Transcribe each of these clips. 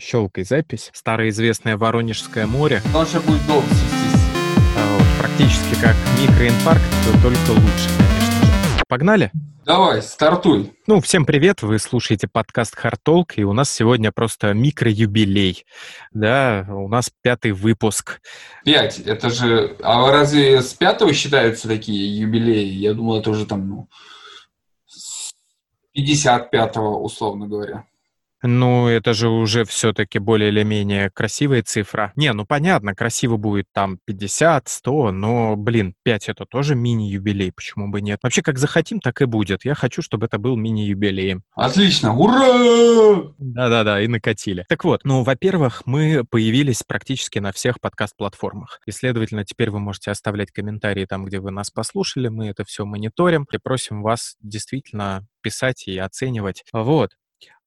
Щелкай запись. Старое известное Воронежское море. Он же будет долго свестись. а, практически как микроинфаркт, только лучше, конечно же. Погнали? Давай, стартуй. Ну, всем привет, вы слушаете подкаст Хартолк, и у нас сегодня просто микроюбилей. Да, у нас пятый выпуск. Пять. Это же... А разве с пятого считаются такие юбилеи? Я думал, это уже там, ну, с 55-го, условно говоря. Ну, это же уже все-таки более или менее красивая цифра. Не, ну понятно, красиво будет там 50, 100, но, блин, 5 это тоже мини-юбилей, почему бы нет? Вообще, как захотим, так и будет. Я хочу, чтобы это был мини-юбилей. Отлично, ура! Да-да-да, и накатили. Так вот, ну, во-первых, мы появились практически на всех подкаст-платформах. И, следовательно, теперь вы можете оставлять комментарии там, где вы нас послушали. Мы это все мониторим и просим вас действительно писать и оценивать. Вот.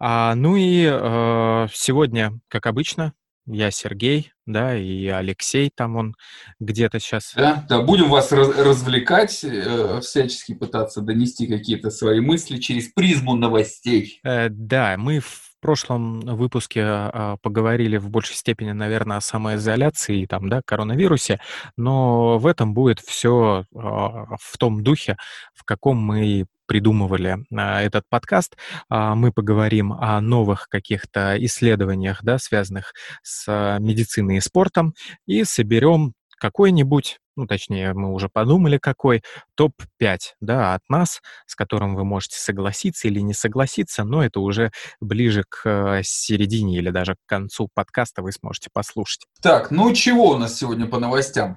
А, ну и э, сегодня, как обычно, я Сергей, да, и Алексей там он где-то сейчас. Да, да, будем вас раз- развлекать, э, всячески пытаться донести какие-то свои мысли через призму новостей. Э, да, мы в прошлом выпуске э, поговорили в большей степени, наверное, о самоизоляции и там, да, коронавирусе, но в этом будет все э, в том духе, в каком мы придумывали а, этот подкаст, а, мы поговорим о новых каких-то исследованиях, да, связанных с а, медициной и спортом, и соберем какой-нибудь, ну, точнее, мы уже подумали, какой, топ-5, да, от нас, с которым вы можете согласиться или не согласиться, но это уже ближе к середине или даже к концу подкаста вы сможете послушать. Так, ну чего у нас сегодня по новостям?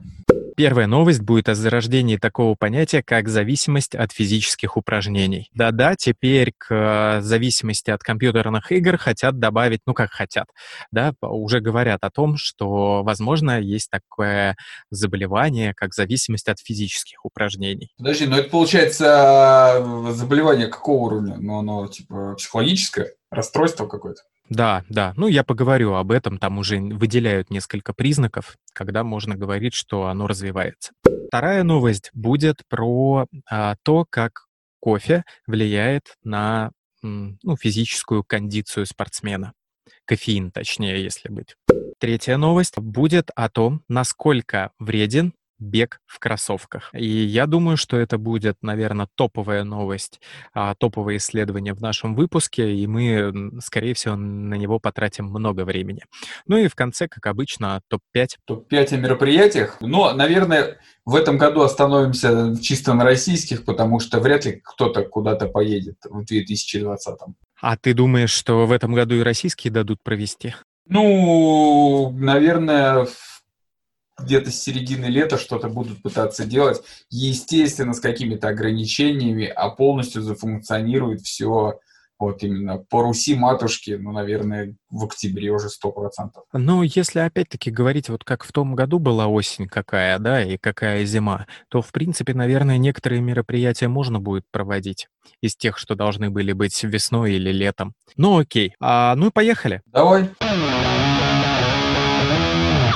Первая новость будет о зарождении такого понятия, как зависимость от физических упражнений. Да-да, теперь к э, зависимости от компьютерных игр хотят добавить, ну как хотят, да, уже говорят о том, что, возможно, есть такое заболевание, как зависимость от физических упражнений. Подожди, ну это получается э, заболевание какого уровня? Ну, оно типа психологическое, расстройство какое-то? Да, да. Ну, я поговорю об этом. Там уже выделяют несколько признаков, когда можно говорить, что оно развивается. Вторая новость будет про а, то, как кофе влияет на ну, физическую кондицию спортсмена. Кофеин, точнее, если быть. Третья новость будет о том, насколько вреден бег в кроссовках. И я думаю, что это будет, наверное, топовая новость, а, топовое исследование в нашем выпуске, и мы, скорее всего, на него потратим много времени. Ну и в конце, как обычно, топ-5. Топ-5 о мероприятиях. Но, наверное, в этом году остановимся чисто на российских, потому что вряд ли кто-то куда-то поедет в 2020. А ты думаешь, что в этом году и российские дадут провести? Ну, наверное, где-то с середины лета что-то будут пытаться делать, естественно, с какими-то ограничениями, а полностью зафункционирует все вот именно по Руси матушки, ну, наверное, в октябре уже сто процентов. Ну, если опять-таки говорить, вот как в том году была осень какая, да, и какая зима, то, в принципе, наверное, некоторые мероприятия можно будет проводить из тех, что должны были быть весной или летом. Ну, окей. А, ну, поехали. Давай.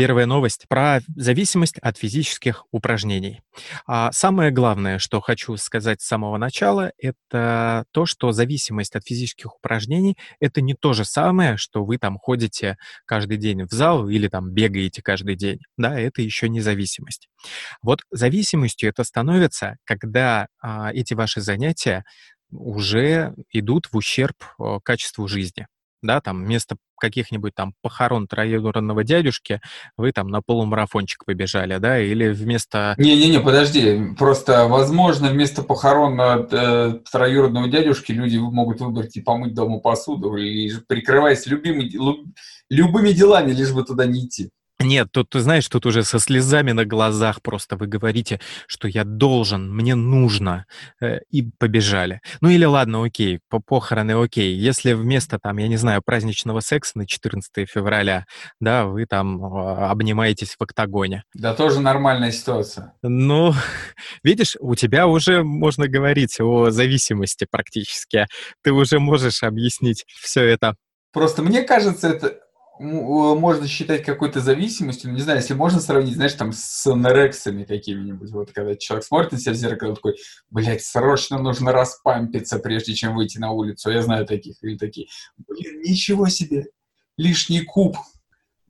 Первая новость про зависимость от физических упражнений. А самое главное, что хочу сказать с самого начала, это то, что зависимость от физических упражнений — это не то же самое, что вы там ходите каждый день в зал или там бегаете каждый день. Да, это еще не зависимость. Вот зависимостью это становится, когда а, эти ваши занятия уже идут в ущерб качеству жизни да, там вместо каких-нибудь там похорон троюродного дядюшки вы там на полумарафончик побежали, да, или вместо... Не-не-не, подожди, просто, возможно, вместо похорон э, троюродного дядюшки люди могут выбрать и помыть дома посуду, и прикрываясь любыми, любыми делами, лишь бы туда не идти. Нет, тут, ты знаешь, тут уже со слезами на глазах просто вы говорите, что я должен, мне нужно, э, и побежали. Ну или ладно, окей, по похороны окей. Если вместо, там, я не знаю, праздничного секса на 14 февраля, да, вы там э, обнимаетесь в октагоне. Да, тоже нормальная ситуация. Ну, видишь, у тебя уже можно говорить о зависимости практически. Ты уже можешь объяснить все это. Просто мне кажется, это можно считать какой-то зависимостью, ну, не знаю, если можно сравнить, знаешь, там с анорексами какими-нибудь, вот когда человек смотрит на себя в зеркало, такой, блядь, срочно нужно распампиться, прежде чем выйти на улицу, я знаю таких, или такие, блин, ничего себе, лишний куб,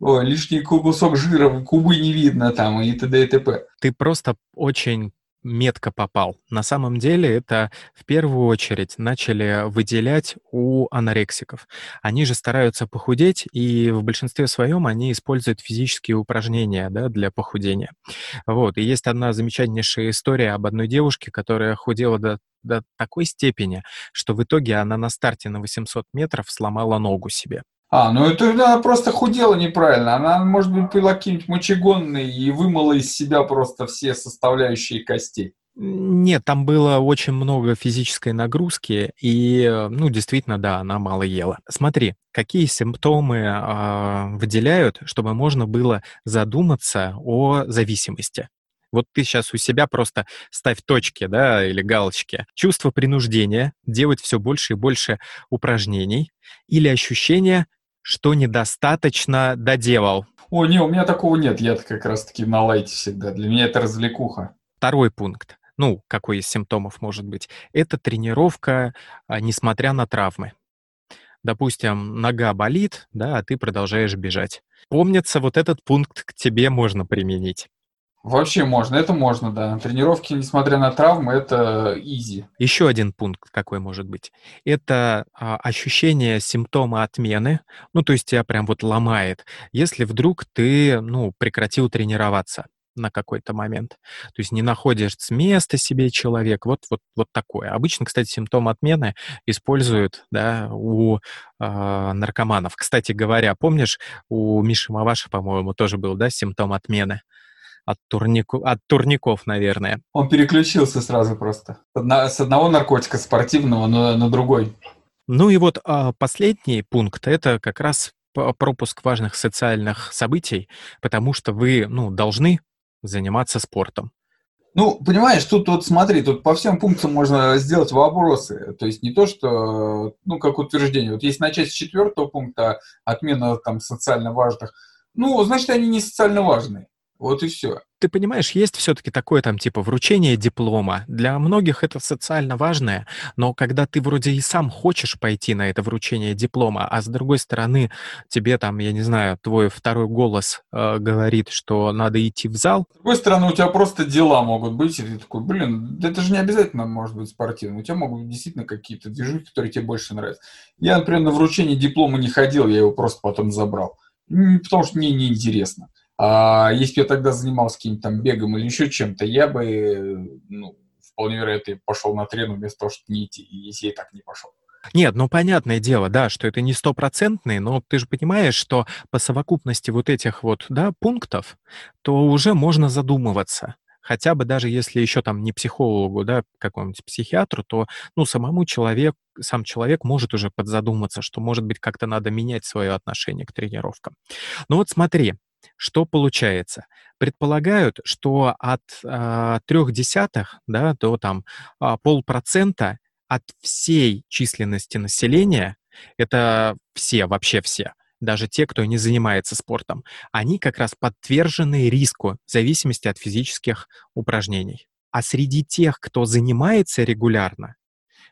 о, лишний кусок жира, кубы не видно там и т.д. и т.п. Ты просто очень метко попал. На самом деле это в первую очередь начали выделять у анорексиков. Они же стараются похудеть, и в большинстве своем они используют физические упражнения да, для похудения. Вот. И есть одна замечательнейшая история об одной девушке, которая худела до до такой степени, что в итоге она на старте на 800 метров сломала ногу себе. А, ну это она просто худела неправильно. Она, может быть, пила какие-нибудь мочегонные и вымыла из себя просто все составляющие костей. Нет, там было очень много физической нагрузки, и, ну, действительно, да, она мало ела. Смотри, какие симптомы э, выделяют, чтобы можно было задуматься о зависимости. Вот ты сейчас у себя просто ставь точки, да, или галочки. Чувство принуждения, делать все больше и больше упражнений, или ощущение, что недостаточно доделал. О, не, у меня такого нет. Я как раз-таки на лайте всегда. Для меня это развлекуха. Второй пункт. Ну, какой из симптомов может быть? Это тренировка, а, несмотря на травмы. Допустим, нога болит, да, а ты продолжаешь бежать. Помнится, вот этот пункт к тебе можно применить. Вообще можно, это можно, да. Тренировки, несмотря на травмы, это изи. Еще один пункт какой может быть. Это а, ощущение симптома отмены, ну, то есть тебя прям вот ломает, если вдруг ты, ну, прекратил тренироваться на какой-то момент. То есть не находишь с места себе человек, вот, вот, вот такое. Обычно, кстати, симптом отмены используют да, у э, наркоманов. Кстати говоря, помнишь, у Миши Маваша, по-моему, тоже был да, симптом отмены? От, турнику, от турников, наверное. Он переключился сразу просто. С одного наркотика спортивного на, на другой. Ну и вот а, последний пункт — это как раз пропуск важных социальных событий, потому что вы ну, должны заниматься спортом. Ну, понимаешь, тут вот смотри, тут по всем пунктам можно сделать вопросы. То есть не то, что, ну, как утверждение. Вот если начать с четвертого пункта, отмена там социально важных, ну, значит, они не социально важные. Вот и все. Ты понимаешь, есть все-таки такое там типа вручение диплома. Для многих это социально важное, но когда ты вроде и сам хочешь пойти на это вручение диплома, а с другой стороны тебе там, я не знаю, твой второй голос э, говорит, что надо идти в зал. С другой стороны, у тебя просто дела могут быть, и ты такой, блин, это же не обязательно может быть спортивным. У тебя могут быть действительно какие-то движухи, которые тебе больше нравятся. Я, например, на вручение диплома не ходил, я его просто потом забрал. Потому что мне неинтересно. А если бы я тогда занимался каким-то там бегом или еще чем-то, я бы, ну, вполне вероятно, пошел на трену вместо того, чтобы не идти, если я и так не пошел. Нет, ну понятное дело, да, что это не стопроцентный, но ты же понимаешь, что по совокупности вот этих вот, да, пунктов, то уже можно задумываться. Хотя бы даже если еще там не психологу, да, какому-нибудь психиатру, то, ну, самому человек, сам человек может уже подзадуматься, что, может быть, как-то надо менять свое отношение к тренировкам. Ну вот смотри, что получается? Предполагают, что от а, трех десятых да, до там, а, полпроцента от всей численности населения, это все, вообще все, даже те, кто не занимается спортом, они как раз подтвержены риску в зависимости от физических упражнений. А среди тех, кто занимается регулярно,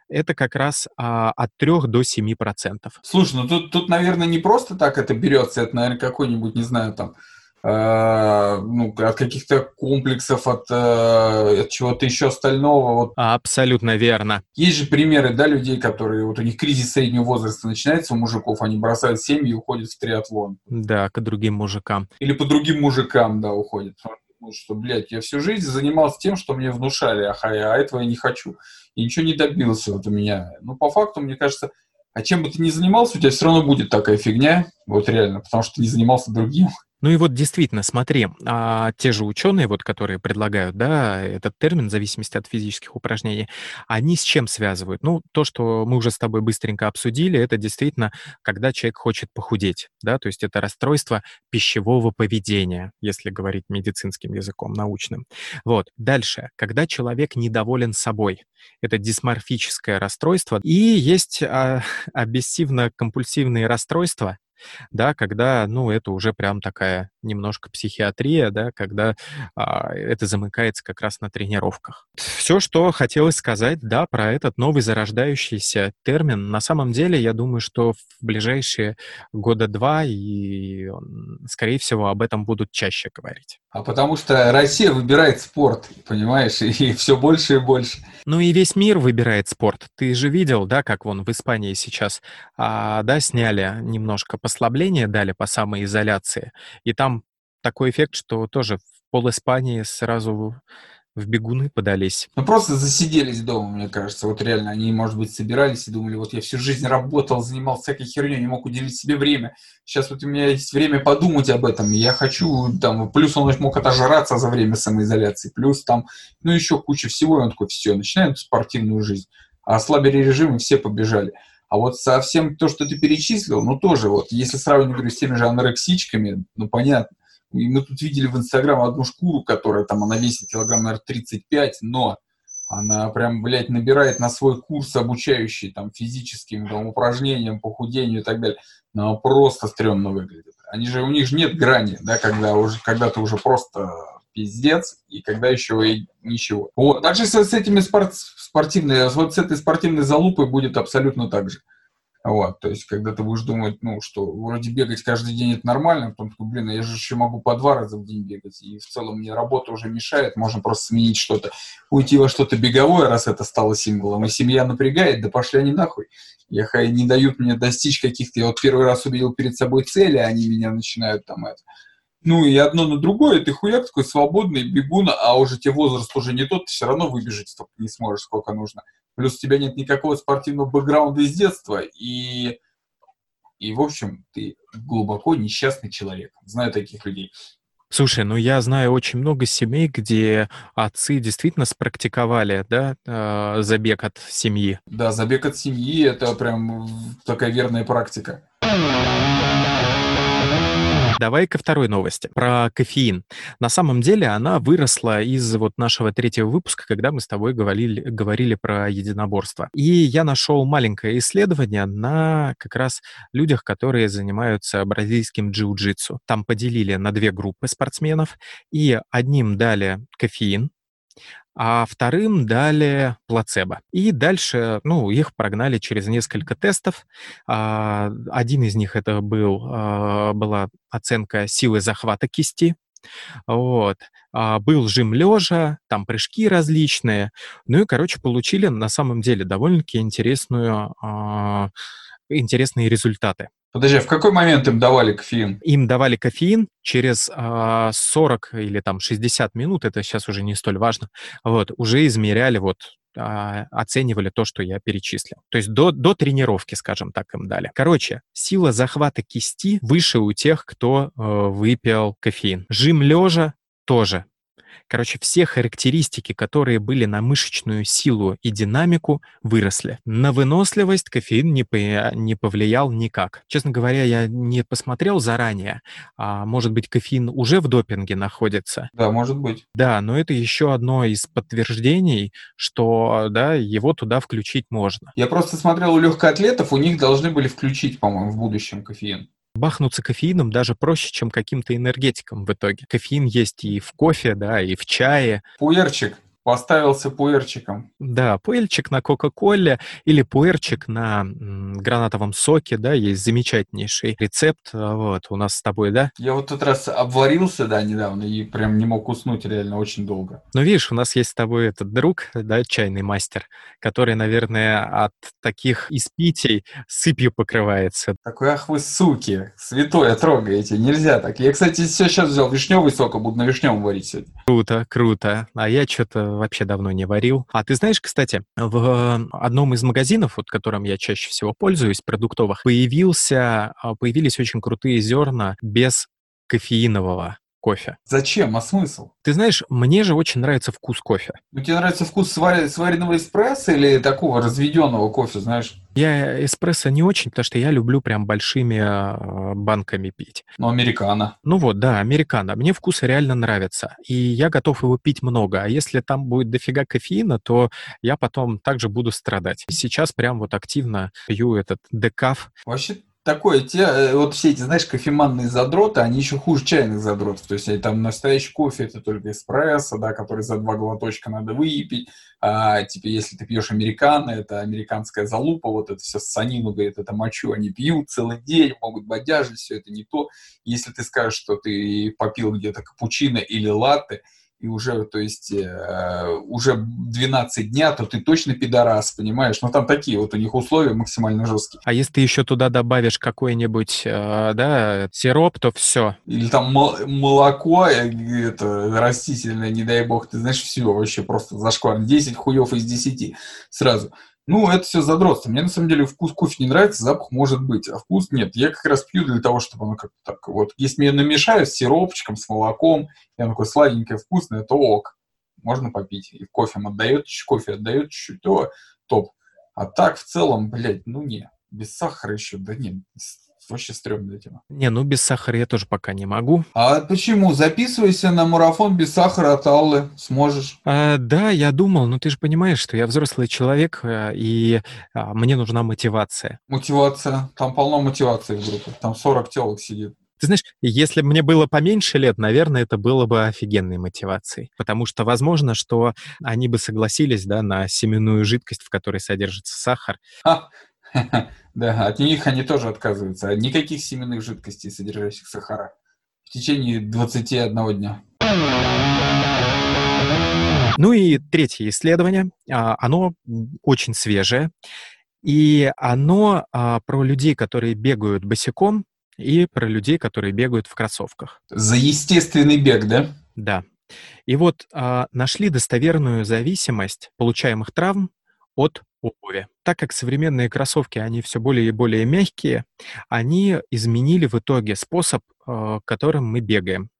это как раз а, от 3 до 7 процентов. Слушай, ну тут, тут, наверное, не просто так это берется, это, наверное, какой-нибудь, не знаю, там, э, ну, от каких-то комплексов, от, э, от чего-то еще остального. Вот. Абсолютно верно. Есть же примеры, да, людей, которые, вот у них кризис среднего возраста начинается у мужиков, они бросают семьи и уходят в триатлон. Да, к другим мужикам. Или по другим мужикам, да, уходят. Что, блядь, я всю жизнь занимался тем, что мне внушали, а, а этого я не хочу и ничего не добился вот у меня. Ну, по факту, мне кажется, а чем бы ты ни занимался, у тебя все равно будет такая фигня, вот реально, потому что ты не занимался другим. Ну и вот действительно, смотри, а, те же ученые, вот, которые предлагают, да, этот термин в зависимости от физических упражнений, они с чем связывают? Ну, то, что мы уже с тобой быстренько обсудили, это действительно, когда человек хочет похудеть, да, то есть это расстройство пищевого поведения, если говорить медицинским языком, научным. Вот, дальше, когда человек недоволен собой, это дисморфическое расстройство, и есть а, обессивно-компульсивные расстройства, да, когда, ну, это уже прям такая немножко психиатрия, да, когда а, это замыкается как раз на тренировках. Все, что хотелось сказать, да, про этот новый зарождающийся термин. На самом деле, я думаю, что в ближайшие года два и, скорее всего, об этом будут чаще говорить. А потому что Россия выбирает спорт, понимаешь, и все больше и больше. Ну и весь мир выбирает спорт. Ты же видел, да, как вон в Испании сейчас, а, да, сняли немножко послабление, дали по самоизоляции, и там такой эффект, что тоже в пол Испании сразу в бегуны подались. Ну, просто засиделись дома, мне кажется. Вот реально, они, может быть, собирались и думали, вот я всю жизнь работал, занимался всякой херней, не мог уделить себе время. Сейчас вот у меня есть время подумать об этом, я хочу, там, плюс он мог отожраться за время самоизоляции, плюс там, ну, еще куча всего, и он такой, все, начинаем спортивную жизнь. А ослабили режим, и все побежали. А вот совсем то, что ты перечислил, ну, тоже вот, если сравнивать, говорю, с теми же анорексичками, ну, понятно, и мы тут видели в Инстаграм одну шкуру, которая там, она весит килограмм, наверное, 35, но она прям, блядь, набирает на свой курс обучающий там физическим там, упражнениям, похудению и так далее. Но она просто стрёмно выглядит. Они же, у них же нет грани, да, когда, уже, когда ты уже просто пиздец, и когда еще и ничего. Вот. Также с, с этими спорт, спортивной, вот с этой спортивной залупой будет абсолютно так же. Вот, то есть, когда ты будешь думать, ну, что вроде бегать каждый день это нормально, потом такой, блин, я же еще могу по два раза в день бегать, и в целом мне работа уже мешает, можно просто сменить что-то, уйти во что-то беговое, раз это стало символом, и семья напрягает, да пошли они нахуй. Я не дают мне достичь каких-то, я вот первый раз увидел перед собой цели, а они меня начинают там это, ну и одно на другое, ты хуяк такой свободный, бегун, а уже тебе возраст уже не тот, ты все равно выбежать столько не сможешь, сколько нужно. Плюс у тебя нет никакого спортивного бэкграунда из детства, и, и в общем, ты глубоко несчастный человек. Знаю таких людей. Слушай, ну я знаю очень много семей, где отцы действительно спрактиковали, да, э, забег от семьи. Да, забег от семьи – это прям такая верная практика. Давай ко второй новости про кофеин. На самом деле она выросла из вот нашего третьего выпуска, когда мы с тобой говорили, говорили про единоборство. И я нашел маленькое исследование на как раз людях, которые занимаются бразильским джиу-джитсу. Там поделили на две группы спортсменов, и одним дали кофеин, а вторым дали плацебо. И дальше, ну, их прогнали через несколько тестов. А, один из них это был, а, была оценка силы захвата кисти, вот. А, был жим лежа, там прыжки различные. Ну и, короче, получили на самом деле довольно-таки интересную, интересные результаты. Подожди, а в какой момент им давали кофеин? Им давали кофеин через а, 40 или там 60 минут, это сейчас уже не столь важно, вот, уже измеряли вот а, оценивали то, что я перечислил. То есть до, до тренировки, скажем так, им дали. Короче, сила захвата кисти выше у тех, кто э, выпил кофеин. Жим лежа тоже Короче, все характеристики, которые были на мышечную силу и динамику, выросли. На выносливость кофеин не, по, не повлиял никак. Честно говоря, я не посмотрел заранее. А, может быть, кофеин уже в допинге находится? Да, может быть. Да, но это еще одно из подтверждений, что да, его туда включить можно. Я просто смотрел у легкоатлетов, у них должны были включить, по-моему, в будущем кофеин бахнуться кофеином даже проще, чем каким-то энергетиком в итоге. Кофеин есть и в кофе, да, и в чае. Пуэрчик поставился пуэрчиком. Да, пуэрчик на Кока-Коле или пуэрчик на гранатовом соке, да, есть замечательнейший рецепт, а, вот, у нас с тобой, да? Я вот тот раз обварился, да, недавно, и прям не мог уснуть реально очень долго. Ну, видишь, у нас есть с тобой этот друг, да, чайный мастер, который, наверное, от таких испитий сыпью покрывается. Такой, ах вы суки, святое трогаете, нельзя так. Я, кстати, сейчас взял вишневый сок, а буду на вишневом варить сегодня. Круто, круто. А я что-то вообще давно не варил. А ты знаешь, кстати, в одном из магазинов, вот которым я чаще всего пользуюсь, продуктовых, появился, а, появились очень крутые зерна без кофеинового кофе. Зачем? А смысл? Ты знаешь, мне же очень нравится вкус кофе. Ну, тебе нравится вкус свар... сваренного эспрессо или такого разведенного кофе, знаешь? Я эспрессо не очень, потому что я люблю прям большими э, банками пить. Ну, американо. Ну вот, да, американо. Мне вкус реально нравится. И я готов его пить много. А если там будет дофига кофеина, то я потом также буду страдать. Сейчас прям вот активно пью этот декаф. Вообще такое, те, э, вот все эти, знаешь, кофеманные задроты, они еще хуже чайных задротов. То есть там настоящий кофе это только эспрессо, да, который за два глоточка надо выпить. А, типа, если ты пьешь американо, это американская залупа, вот это все санину, говорит, это мочу, они пьют целый день, могут бодяжить, все это не то. Если ты скажешь, что ты попил где-то капучино или латте, и уже, то есть, э, уже 12 дня, то ты точно пидорас, понимаешь? Но там такие вот у них условия максимально жесткие. А если ты еще туда добавишь какой-нибудь, э, да, сироп, то все. Или там молоко э, это, растительное, не дай бог, ты знаешь, все вообще просто зашквар. 10 хуев из 10 сразу. Ну, это все задротство. Мне на самом деле вкус кофе не нравится, запах может быть, а вкус нет. Я как раз пью для того, чтобы оно как-то так вот. Если мне намешаю с сиропчиком, с молоком, и оно такое сладенькое, вкусное, то ок. Можно попить. И кофе отдает кофе отдает чуть-чуть, то топ. А так в целом, блядь, ну не. Без сахара еще, да нет, вообще стрёмная тема. Не, ну без сахара я тоже пока не могу. А почему? Записывайся на марафон без сахара от Аллы, сможешь. А, да, я думал, но ты же понимаешь, что я взрослый человек, э, и а, мне нужна мотивация. Мотивация. Там полно мотивации в группе. Там 40 телок сидит. Ты знаешь, если бы мне было поменьше лет, наверное, это было бы офигенной мотивацией. Потому что, возможно, что они бы согласились да, на семенную жидкость, в которой содержится сахар. Ха, Да, от них они тоже отказываются. Никаких семенных жидкостей, содержащих сахара. В течение 21 дня. Ну и третье исследование. А, оно очень свежее. И оно а, про людей, которые бегают босиком, и про людей, которые бегают в кроссовках. За естественный бег, да? Да. И вот а, нашли достоверную зависимость получаемых травм от обуви. Так как современные кроссовки, они все более и более мягкие, они изменили в итоге способ, э, которым мы бегаем.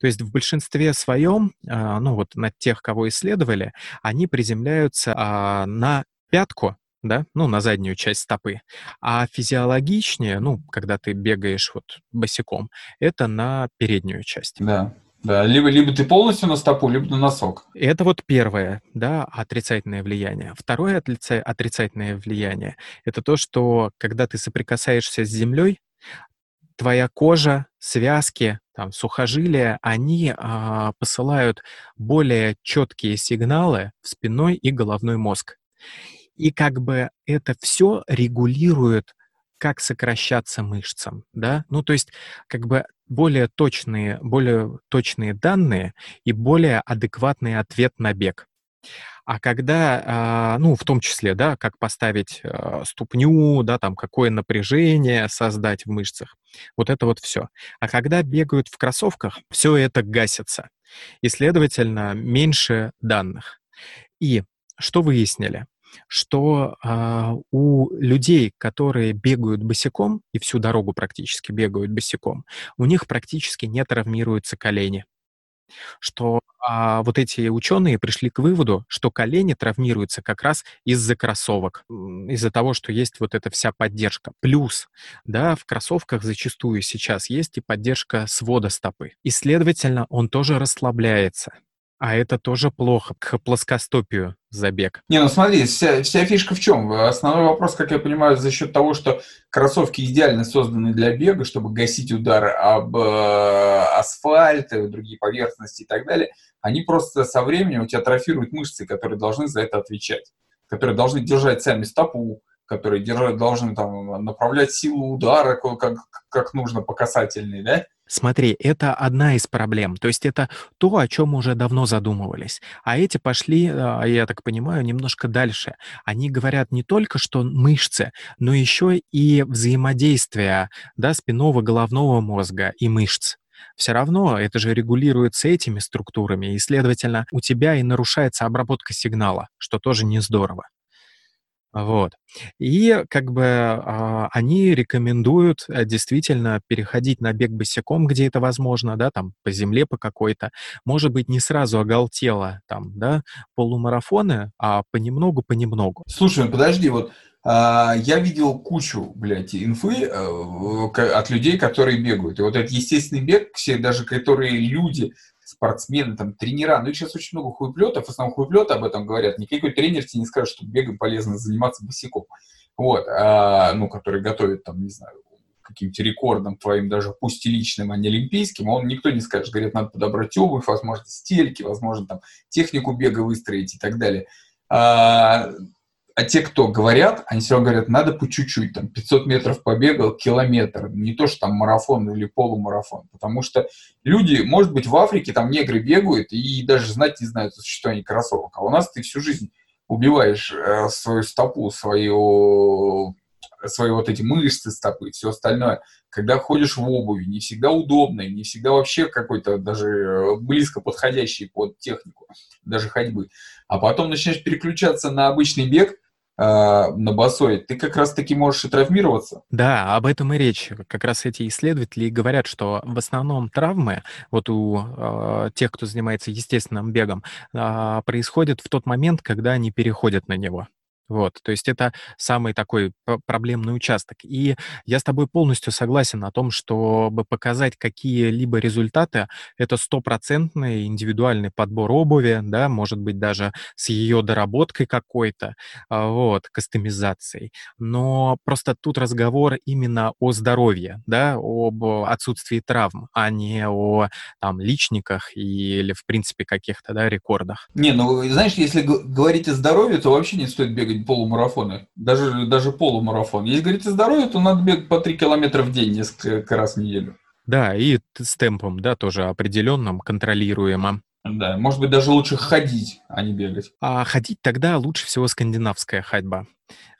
То есть в большинстве своем, э, ну вот на тех, кого исследовали, они приземляются а, на пятку, да, ну, на заднюю часть стопы. А физиологичнее, ну, когда ты бегаешь вот босиком, это на переднюю часть. Да. Да, либо, либо ты полностью на стопу, либо на носок. Это вот первое, да, отрицательное влияние. Второе отрицательное влияние — это то, что когда ты соприкасаешься с землей, твоя кожа, связки, там, сухожилия, они а, посылают более четкие сигналы в спиной и головной мозг. И как бы это все регулирует как сокращаться мышцам, да, ну то есть как бы более точные, более точные данные и более адекватный ответ на бег. А когда, а, ну, в том числе, да, как поставить а, ступню, да, там, какое напряжение создать в мышцах, вот это вот все. А когда бегают в кроссовках, все это гасится. И, следовательно, меньше данных. И что выяснили? Что а, у людей, которые бегают босиком, и всю дорогу практически бегают босиком, у них практически не травмируются колени. Что а, вот эти ученые пришли к выводу, что колени травмируются как раз из-за кроссовок, из-за того, что есть вот эта вся поддержка. Плюс, да, в кроссовках зачастую сейчас есть и поддержка свода стопы. И, следовательно, он тоже расслабляется. А это тоже плохо, к плоскостопию забег. Не, ну смотри, вся, вся фишка в чем? Основной вопрос, как я понимаю, за счет того, что кроссовки идеально созданы для бега, чтобы гасить удары об э, асфальт, и другие поверхности и так далее, они просто со временем у тебя атрофируют мышцы, которые должны за это отвечать, которые должны держать сами стопу, которые держат, должны там направлять силу удара как, как нужно по касательной, да? Смотри, это одна из проблем. То есть это то, о чем уже давно задумывались. А эти пошли, а, я так понимаю, немножко дальше. Они говорят не только, что мышцы, но еще и взаимодействие да, спинного головного мозга и мышц. Все равно это же регулируется этими структурами, и, следовательно, у тебя и нарушается обработка сигнала, что тоже не здорово. Вот. И как бы а, они рекомендуют а, действительно переходить на бег босиком, где это возможно, да, там по земле по какой-то. Может быть, не сразу оголтело там, да, полумарафоны, а понемногу-понемногу. Слушай, ну подожди, вот а, я видел кучу, блядь, инфы э, от людей, которые бегают. И вот этот естественный бег, все даже которые люди спортсмены, там, тренера. Ну, сейчас очень много хуеплетов, в основном хуеплеты об этом говорят. Никакой тренер тебе не скажет, что бегом полезно заниматься босиком. Вот, а, ну, который готовит, там, не знаю, каким-то рекордом твоим, даже пусть и личным, а не олимпийским, он никто не скажет. Говорят, надо подобрать обувь, возможно, стельки, возможно, там технику бега выстроить и так далее. А, а те, кто говорят, они все равно говорят, надо по чуть-чуть, там, 500 метров побегал, километр, не то, что там марафон или полумарафон, потому что люди, может быть, в Африке там негры бегают и даже знать не знают о существовании кроссовок, а у нас ты всю жизнь убиваешь э, свою стопу, свою, свои вот эти мышцы стопы, все остальное, когда ходишь в обуви, не всегда удобной, не всегда вообще какой-то даже э, близко подходящий под технику, даже ходьбы. А потом начинаешь переключаться на обычный бег – на босой, ты как раз-таки можешь и травмироваться. Да, об этом и речь. Как раз эти исследователи говорят, что в основном травмы вот у э, тех, кто занимается естественным бегом, э, происходят в тот момент, когда они переходят на него. Вот, то есть это самый такой проблемный участок. И я с тобой полностью согласен о том, чтобы показать какие-либо результаты, это стопроцентный индивидуальный подбор обуви, да, может быть, даже с ее доработкой какой-то, а, вот, кастомизацией. Но просто тут разговор именно о здоровье, да, об отсутствии травм, а не о там личниках или, в принципе, каких-то, да, рекордах. Не, ну, знаешь, если говорить о здоровье, то вообще не стоит бегать бегать полумарафоны, даже, даже полумарафон. Если говорить о здоровье, то надо бегать по 3 километра в день несколько раз в неделю. Да, и с темпом, да, тоже определенным, контролируемым. Да, может быть, даже лучше ходить, а не бегать. А ходить тогда лучше всего скандинавская ходьба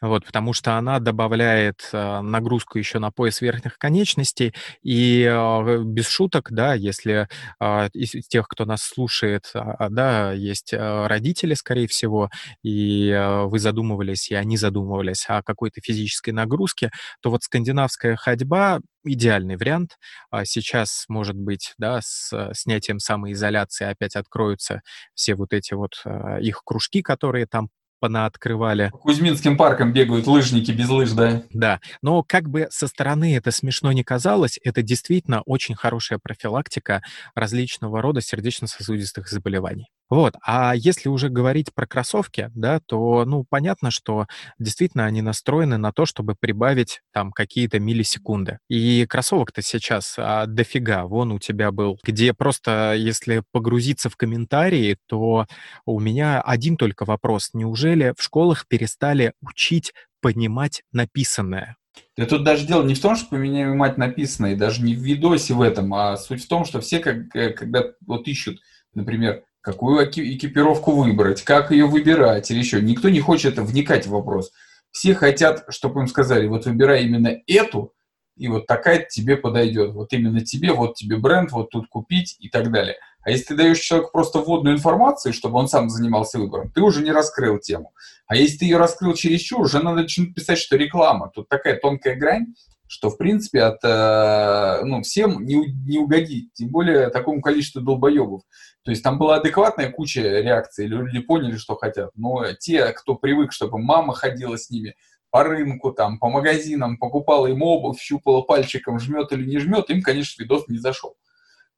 вот, потому что она добавляет э, нагрузку еще на пояс верхних конечностей, и э, без шуток, да, если э, из тех, кто нас слушает, э, да, есть э, родители, скорее всего, и э, вы задумывались, и они задумывались о какой-то физической нагрузке, то вот скандинавская ходьба идеальный вариант. А сейчас, может быть, да, с э, снятием самоизоляции опять откроются все вот эти вот э, их кружки, которые там понаоткрывали. По Кузьминским паркам бегают лыжники без лыж, да? Да, но как бы со стороны это смешно не казалось, это действительно очень хорошая профилактика различного рода сердечно-сосудистых заболеваний. Вот, а если уже говорить про кроссовки, да, то, ну, понятно, что действительно они настроены на то, чтобы прибавить там какие-то миллисекунды. И кроссовок-то сейчас а, дофига. Вон у тебя был, где просто, если погрузиться в комментарии, то у меня один только вопрос. Неужели в школах перестали учить понимать написанное? Да тут даже дело не в том, что понимать написанное, даже не в видосе в этом, а суть в том, что все, как, э, когда вот ищут, например, какую экипировку выбрать, как ее выбирать или еще. Никто не хочет вникать в вопрос. Все хотят, чтобы им сказали, вот выбирай именно эту, и вот такая тебе подойдет. Вот именно тебе, вот тебе бренд, вот тут купить и так далее. А если ты даешь человеку просто вводную информацию, чтобы он сам занимался выбором, ты уже не раскрыл тему. А если ты ее раскрыл чересчур, уже надо начнуть писать, что реклама. Тут такая тонкая грань, что, в принципе, от, э, ну, всем не, не угодить, тем более такому количеству долбоебов. То есть там была адекватная куча реакций, люди поняли, что хотят. Но те, кто привык, чтобы мама ходила с ними по рынку, там, по магазинам, покупала им обувь, щупала пальчиком, жмет или не жмет, им, конечно, видос не зашел.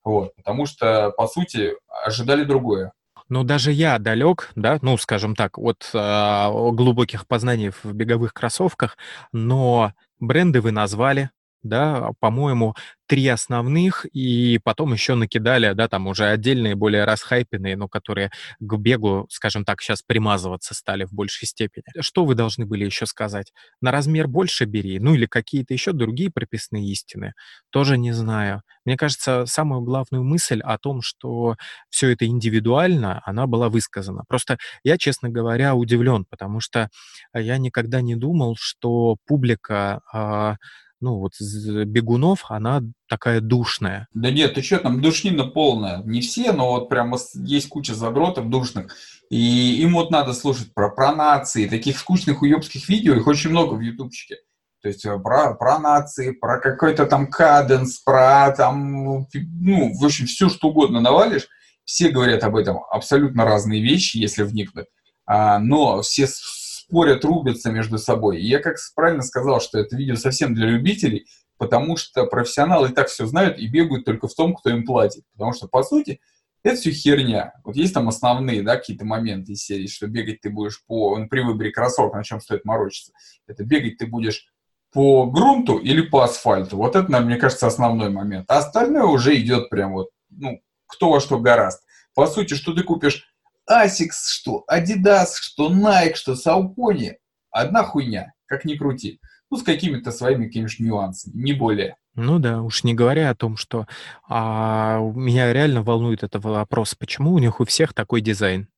Вот, потому что, по сути, ожидали другое. Ну, даже я далек, да, ну, скажем так, от э, глубоких познаний в беговых кроссовках, но бренды вы назвали, да, по-моему, три основных, и потом еще накидали, да, там уже отдельные, более расхайпенные, но которые к бегу, скажем так, сейчас примазываться стали в большей степени. Что вы должны были еще сказать? На размер больше бери, ну или какие-то еще другие прописные истины? Тоже не знаю. Мне кажется, самую главную мысль о том, что все это индивидуально, она была высказана. Просто я, честно говоря, удивлен, потому что я никогда не думал, что публика а, ну, вот бегунов, она такая душная. Да нет, ты что, там душнина полная. Не все, но вот прямо есть куча задротов душных. И им вот надо слушать про, про нации, таких скучных уебских видео, их очень много в ютубчике. То есть э, про, про нации, про какой-то там каденс, про там, ну, в общем, все что угодно навалишь. Все говорят об этом абсолютно разные вещи, если вникнуть. А, но все спорят, рубятся между собой. И я как правильно сказал, что это видео совсем для любителей, потому что профессионалы и так все знают и бегают только в том, кто им платит. Потому что, по сути, это все херня. Вот есть там основные, да, какие-то моменты из серии, что бегать ты будешь по, ну, при выборе кроссовок, на чем стоит морочиться. Это бегать ты будешь по грунту или по асфальту. Вот это, мне кажется, основной момент. А остальное уже идет прям вот, ну, кто во что гораст. По сути, что ты купишь Asics, что Adidas, что Nike, что Saucony, одна хуйня, как ни крути. Ну, с какими-то своими, конечно, нюансами, не более. Ну да, уж не говоря о том, что а, меня реально волнует этот вопрос, почему у них у всех такой дизайн?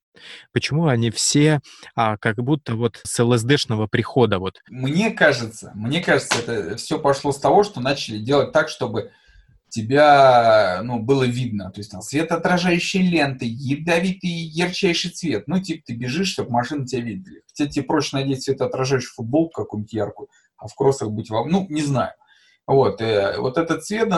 Почему они все а, как будто вот с ЛСДшного прихода вот? Мне кажется, мне кажется, это все пошло с того, что начали делать так, чтобы тебя, ну, было видно. То есть там светоотражающие ленты, ядовитый ярчайший цвет. Ну, типа ты бежишь, чтобы машины тебя видели. Хотя тебе проще надеть светоотражающую футболку какую-нибудь яркую, а в кроссах быть вам, ну, не знаю. Вот, э, вот этот цвет,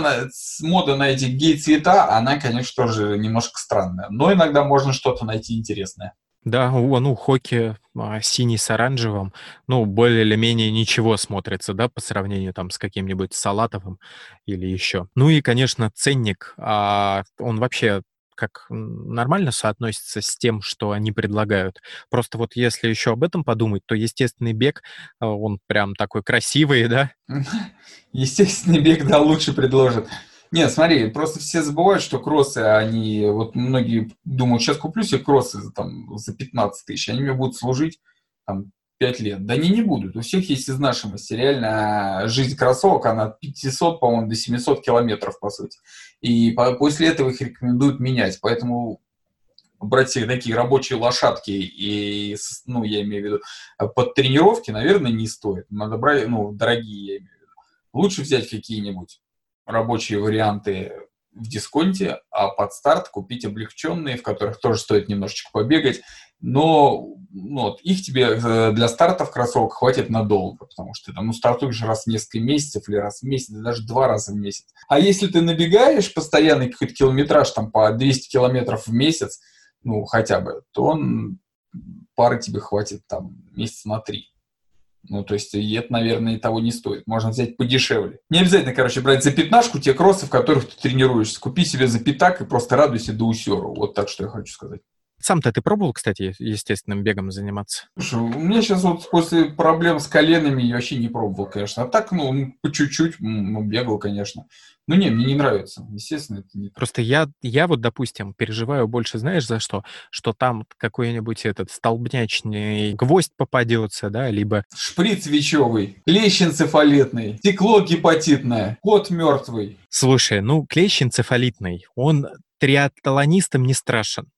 мода на эти гей-цвета, она, конечно, тоже немножко странная. Но иногда можно что-то найти интересное. Да, ну, хоки а, синий с оранжевым, ну, более или менее ничего смотрится, да, по сравнению там с каким-нибудь салатовым или еще. Ну и, конечно, ценник, а, он вообще как нормально соотносится с тем, что они предлагают. Просто вот если еще об этом подумать, то естественный бег, а, он прям такой красивый, да? Естественный бег, да, лучше предложат. Нет, смотри, просто все забывают, что кроссы, они, вот многие думают, сейчас куплю себе кроссы там, за 15 тысяч, они мне будут служить там, 5 лет. Да они не будут. У всех есть изнашиваемость. Реально жизнь кроссовок, она от 500, по-моему, до 700 километров, по сути. И по после этого их рекомендуют менять. Поэтому брать себе такие рабочие лошадки и, ну, я имею в виду, под тренировки, наверное, не стоит. Надо брать, ну, дорогие, я имею в виду. Лучше взять какие-нибудь рабочие варианты в дисконте, а под старт купить облегченные, в которых тоже стоит немножечко побегать, но ну, вот, их тебе э, для старта в кроссовок хватит надолго, потому что ты там, ну, стартуешь раз в несколько месяцев или раз в месяц, даже два раза в месяц. А если ты набегаешь постоянный какой-то километраж, там, по 200 километров в месяц, ну, хотя бы, то он пары тебе хватит там месяца на три. Ну, то есть, и это, наверное, и того не стоит. Можно взять подешевле. Не обязательно, короче, брать за пятнашку те кроссы, в которых ты тренируешься. Купи себе за пятак и просто радуйся до усеру. Вот так, что я хочу сказать. Сам-то ты пробовал, кстати, естественным бегом заниматься? Слушай, у меня сейчас вот после проблем с коленами я вообще не пробовал, конечно. А так, ну, по чуть-чуть ну, бегал, конечно. Ну, не, мне не нравится. Естественно, это не... Просто я, я вот, допустим, переживаю больше, знаешь, за что? Что там какой-нибудь этот столбнячный гвоздь попадется, да, либо... Шприц вечевый, клещ энцефалитный, стекло гепатитное, кот мертвый. Слушай, ну, клещ энцефалитный, он триатлонистам не страшен.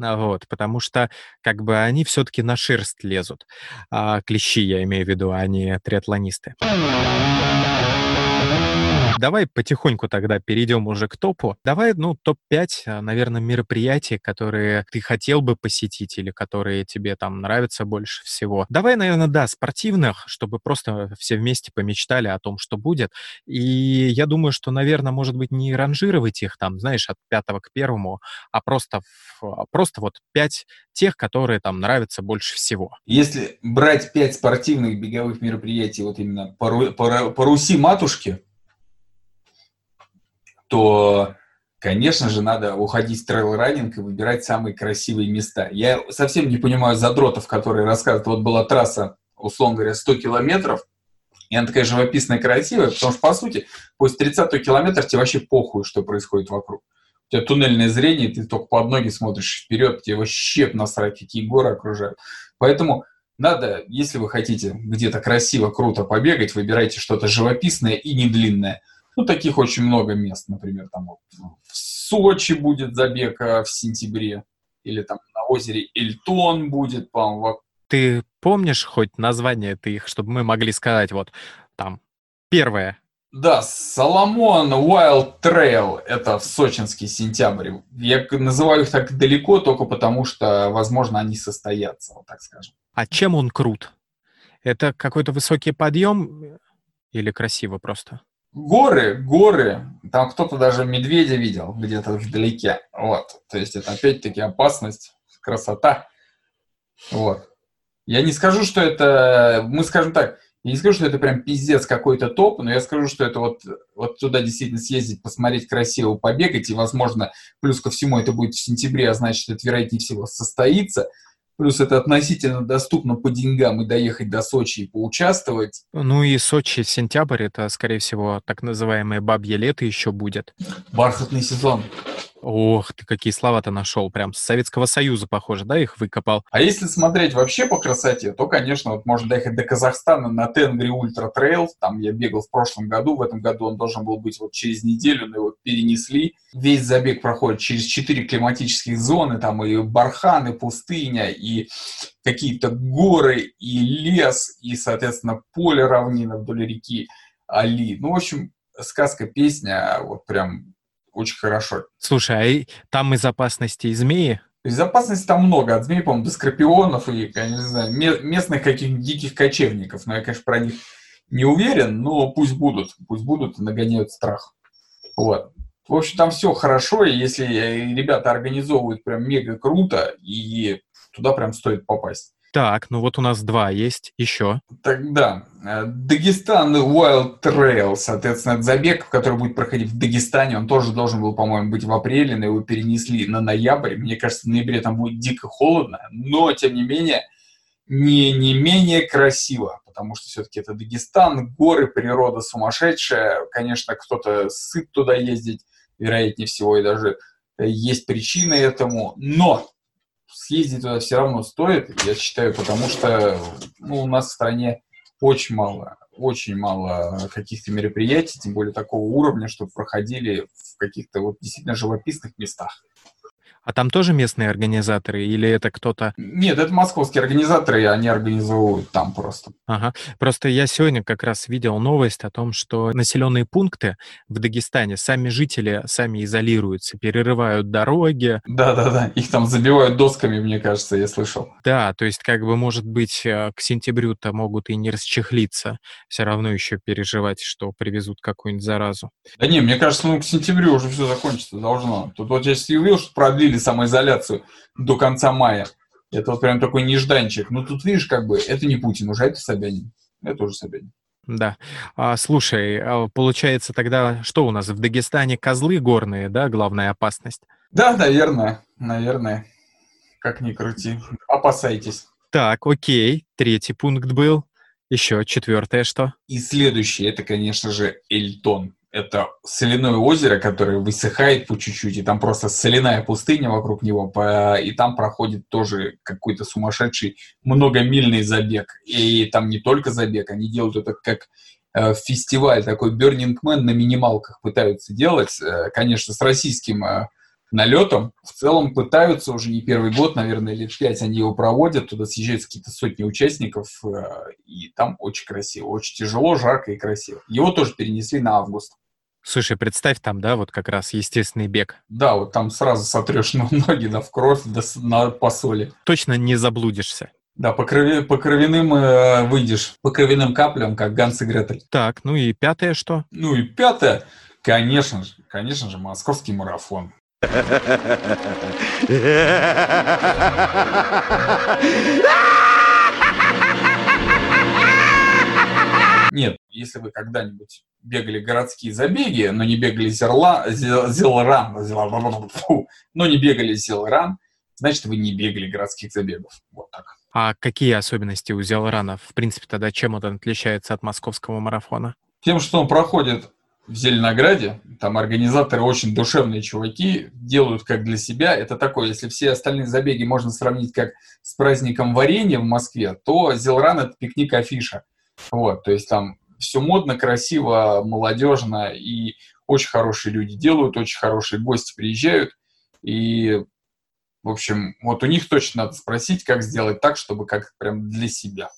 А, вот, потому что как бы они все-таки на шерсть лезут. А, клещи, я имею в виду, а не триатлонисты. Давай потихоньку тогда перейдем уже к топу. Давай, ну, топ-5, а, наверное, мероприятий, которые ты хотел бы посетить или которые тебе там нравятся больше всего. Давай, наверное, да, спортивных, чтобы просто все вместе помечтали о том, что будет. И я думаю, что, наверное, может быть, не ранжировать их там, знаешь, от пятого к первому, а просто, а, просто вот пять тех, которые там нравятся больше всего. Если брать пять спортивных беговых мероприятий вот именно по, по, по Руси матушки, то, конечно же, надо уходить в trail running и выбирать самые красивые места. Я совсем не понимаю задротов, которые рассказывают, вот была трасса, условно говоря, 100 километров, и она такая живописная, красивая, потому что, по сути, после 30 километра тебе вообще похуй, что происходит вокруг. У тебя туннельное зрение, ты только под ноги смотришь вперед, тебе вообще насрать, какие горы окружают. Поэтому надо, если вы хотите где-то красиво, круто побегать, выбирайте что-то живописное и не длинное – ну, таких очень много мест, например, там вот, в Сочи будет забег а, в сентябре, или там на озере Эльтон будет, по-моему. Ты помнишь хоть название ты их, чтобы мы могли сказать, вот, там, первое? Да, Соломон Wild Trail, это в сочинский сентябрь. Я называю их так далеко только потому, что, возможно, они состоятся, вот так скажем. А чем он крут? Это какой-то высокий подъем или красиво просто? Горы, горы, там кто-то даже медведя видел где-то вдалеке, вот, то есть это опять-таки опасность, красота, вот. Я не скажу, что это, мы скажем так, я не скажу, что это прям пиздец какой-то топ, но я скажу, что это вот, вот туда действительно съездить, посмотреть красиво, побегать, и, возможно, плюс ко всему это будет в сентябре, а значит, это, вероятнее всего, состоится. Плюс это относительно доступно по деньгам и доехать до Сочи и поучаствовать. Ну и Сочи, сентябрь, это, скорее всего, так называемое бабье лето еще будет. Бархатный сезон. Ох, ты какие слова-то нашел. Прям с Советского Союза, похоже, да, их выкопал? А если смотреть вообще по красоте, то, конечно, вот можно доехать до Казахстана на Tengri Ultra Trail. Там я бегал в прошлом году. В этом году он должен был быть вот через неделю, но его перенесли. Весь забег проходит через четыре климатических зоны. Там и бархан, и пустыня, и какие-то горы, и лес, и, соответственно, поле равнина вдоль реки Али. Ну, в общем, сказка, песня, вот прям очень хорошо. Слушай, а там из опасности и змеи? Безопасности там много, от змей, по-моему, до скорпионов и, я не знаю, местных каких-то диких кочевников. Но я, конечно, про них не уверен, но пусть будут, пусть будут и нагоняют страх. Вот. В общем, там все хорошо, и если ребята организовывают прям мега круто, и туда прям стоит попасть. Так, ну вот у нас два есть, еще. Тогда э, Дагестан Wild Trail, соответственно, это забег, который будет проходить в Дагестане, он тоже должен был, по-моему, быть в апреле, но его перенесли на ноябрь. Мне кажется, в ноябре там будет дико холодно, но, тем не менее, не, не менее красиво, потому что все-таки это Дагестан, горы, природа сумасшедшая. Конечно, кто-то сыт туда ездить, вероятнее всего, и даже есть причины этому, но съездить туда все равно стоит, я считаю, потому что ну, у нас в стране очень мало, очень мало каких-то мероприятий, тем более такого уровня, чтобы проходили в каких-то вот действительно живописных местах. А там тоже местные организаторы или это кто-то? Нет, это московские организаторы, и они организовывают там просто. Ага. Просто я сегодня как раз видел новость о том, что населенные пункты в Дагестане, сами жители сами изолируются, перерывают дороги. Да-да-да, их там забивают досками, мне кажется, я слышал. Да, то есть как бы, может быть, э, к сентябрю-то могут и не расчехлиться, все равно еще переживать, что привезут какую-нибудь заразу. Да не, мне кажется, ну к сентябрю уже все закончится должно. Тут вот я увидел, что продлили продлили самоизоляцию до конца мая. Это вот прям такой нежданчик. Ну, тут, видишь, как бы, это не Путин уже, это Собянин. Это уже Собянин. Да. А, слушай, а получается тогда, что у нас в Дагестане козлы горные, да, главная опасность? Да, наверное, наверное. Как ни крути. Опасайтесь. Так, окей. Третий пункт был. Еще четвертое что? И следующее, это, конечно же, Эльтон это соляное озеро, которое высыхает по чуть-чуть, и там просто соляная пустыня вокруг него, и там проходит тоже какой-то сумасшедший многомильный забег. И там не только забег, они делают это как э, фестиваль, такой Burning Man на минималках пытаются делать, э, конечно, с российским э, налетом. В целом пытаются уже не первый год, наверное, лет пять они его проводят, туда съезжаются какие-то сотни участников, и там очень красиво, очень тяжело, жарко и красиво. Его тоже перенесли на август. Слушай, представь там, да, вот как раз естественный бег. Да, вот там сразу сотрешь ноги да, в кровь да, на, по соли. Точно не заблудишься. Да, по, крови, по кровяным э, выйдешь, по кровяным каплям, как Ганс и Гретель. Так, ну и пятое что? Ну и пятое, конечно же, конечно же, московский марафон. Нет, если вы когда-нибудь бегали городские забеги, но не бегали зерла, зелран, но не бегали зелран, значит, вы не бегали городских забегов. Вот так. А какие особенности у зелрана? В принципе, тогда чем он отличается от московского марафона? Тем, что он проходит в Зеленограде, там организаторы очень душевные чуваки, делают как для себя. Это такое, если все остальные забеги можно сравнить как с праздником варенья в Москве, то Зелран — это пикник афиша. Вот, то есть там все модно, красиво, молодежно, и очень хорошие люди делают, очень хорошие гости приезжают, и, в общем, вот у них точно надо спросить, как сделать так, чтобы как прям для себя.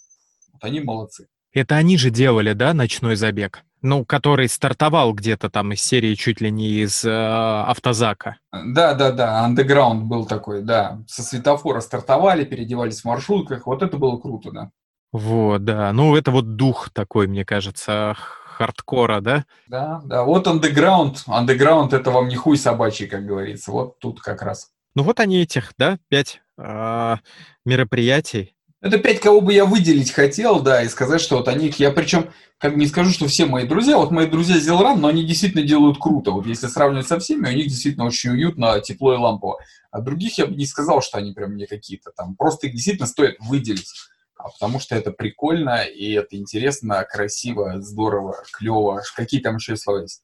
Вот они молодцы. Это они же делали, да, ночной забег? Ну, который стартовал где-то там из серии чуть ли не из э, автозака. Да, да, да, андеграунд был такой, да. Со светофора стартовали, переодевались в маршрутках. Вот это было круто, да. Вот, да. Ну, это вот дух такой, мне кажется, хардкора, да? Да, да. Вот андеграунд. Андеграунд это вам не хуй собачий, как говорится. Вот тут как раз. Ну вот они этих, да, пять э, мероприятий Это пять, кого бы я выделить хотел, да, и сказать, что вот они, я причем, как не скажу, что все мои друзья, вот мои друзья Зелран, но они действительно делают круто. Вот если сравнивать со всеми, у них действительно очень уютно, тепло и лампово. А других я бы не сказал, что они прям мне какие-то там. Просто их действительно стоит выделить. А потому что это прикольно, и это интересно, красиво, здорово, клево. Какие там еще слова есть?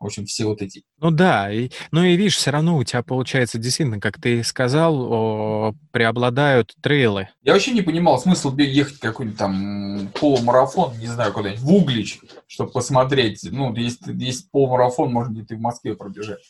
В общем, все вот эти. Ну да, и, ну и видишь, все равно у тебя получается действительно, как ты сказал, о, преобладают трейлы. Я вообще не понимал смысл ехать какой-нибудь там полумарафон, не знаю, куда-нибудь, в Углич, чтобы посмотреть. Ну, если есть полумарафон, можно где-то в Москве пробежать.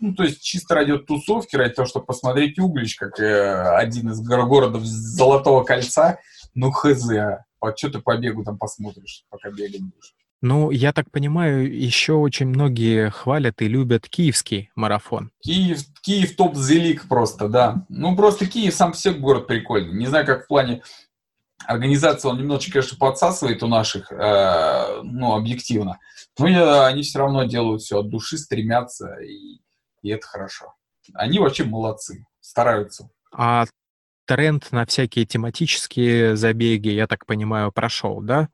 Ну, то есть чисто ради тусовки, ради того, чтобы посмотреть Углич, как э, один из городов Золотого кольца, ну, хз, а что ты по бегу там посмотришь, пока бегать будешь? Ну, я так понимаю, еще очень многие хвалят и любят киевский марафон. Киев, Киев топ зелик просто, да. Ну, просто Киев сам все город прикольный. Не знаю, как в плане организации он немножечко, конечно, подсасывает у наших, э, ну, объективно. Но я, они все равно делают все от души, стремятся, и, и это хорошо. Они вообще молодцы, стараются. А тренд на всякие тематические забеги, я так понимаю, прошел, да?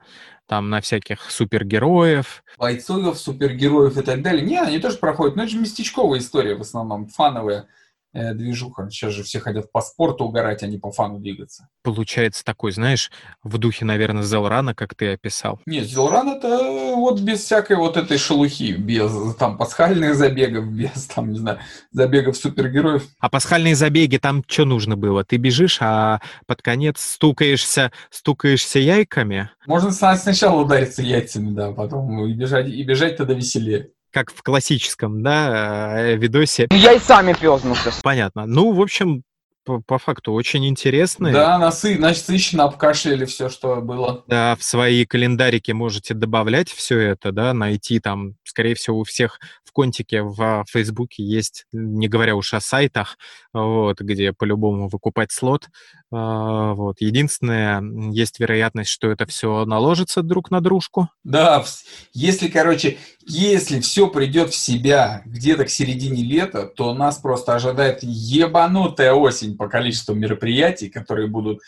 Там на всяких супергероев. Бойцов, супергероев и так далее. Не, они тоже проходят, но это же местечковая история в основном, фановая э, движуха. Сейчас же все хотят по спорту угорать, а не по фану двигаться. Получается такой, знаешь, в духе, наверное, Зелрана, как ты описал. Нет, Зелран это вот без всякой вот этой шелухи, без там пасхальных забегов, без там, не знаю, забегов супергероев. А пасхальные забеги там что нужно было? Ты бежишь, а под конец стукаешься, стукаешься яйками? Можно сначала удариться яйцами, да, потом и бежать, и бежать тогда веселее как в классическом, да, э, видосе. Ну, я и сами пёзнулся. Понятно. Ну, в общем, по, по факту очень интересный. Да, значит, насыщенно обкашляли все, что было. Да, в свои календарики можете добавлять все это, да, найти там, скорее всего, у всех в контике в Фейсбуке есть, не говоря уж о сайтах, вот, где по-любому выкупать слот. А, вот. Единственное, есть вероятность, что это все наложится друг на дружку. Да, если, короче, если все придет в себя где-то к середине лета, то нас просто ожидает ебанутая осень по количеству мероприятий, которые будут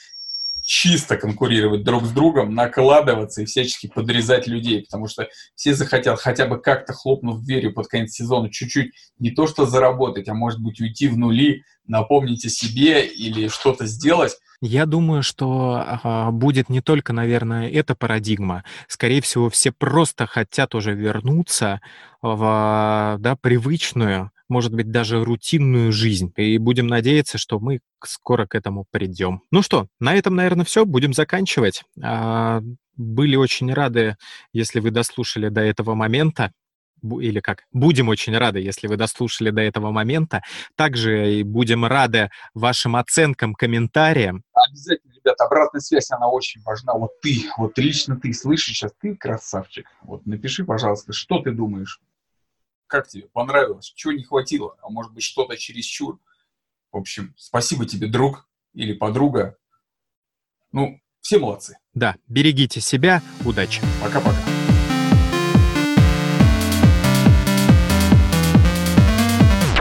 чисто конкурировать друг с другом, накладываться и всячески подрезать людей, потому что все захотят хотя бы как-то хлопнув дверью под конец сезона чуть-чуть не то что заработать, а может быть уйти в нули, напомнить о себе или что-то сделать. Я думаю, что а, будет не только, наверное, эта парадигма. Скорее всего, все просто хотят уже вернуться в да, привычную, может быть, даже рутинную жизнь. И будем надеяться, что мы скоро к этому придем. Ну что, на этом, наверное, все. Будем заканчивать. А, были очень рады, если вы дослушали до этого момента или как, будем очень рады, если вы дослушали до этого момента. Также и будем рады вашим оценкам, комментариям. Обязательно, ребят, обратная связь, она очень важна. Вот ты, вот лично ты слышишь сейчас, ты красавчик. Вот напиши, пожалуйста, что ты думаешь? Как тебе? Понравилось? Чего не хватило? А может быть, что-то чересчур? В общем, спасибо тебе, друг или подруга. Ну, все молодцы. Да, берегите себя. Удачи. Пока-пока.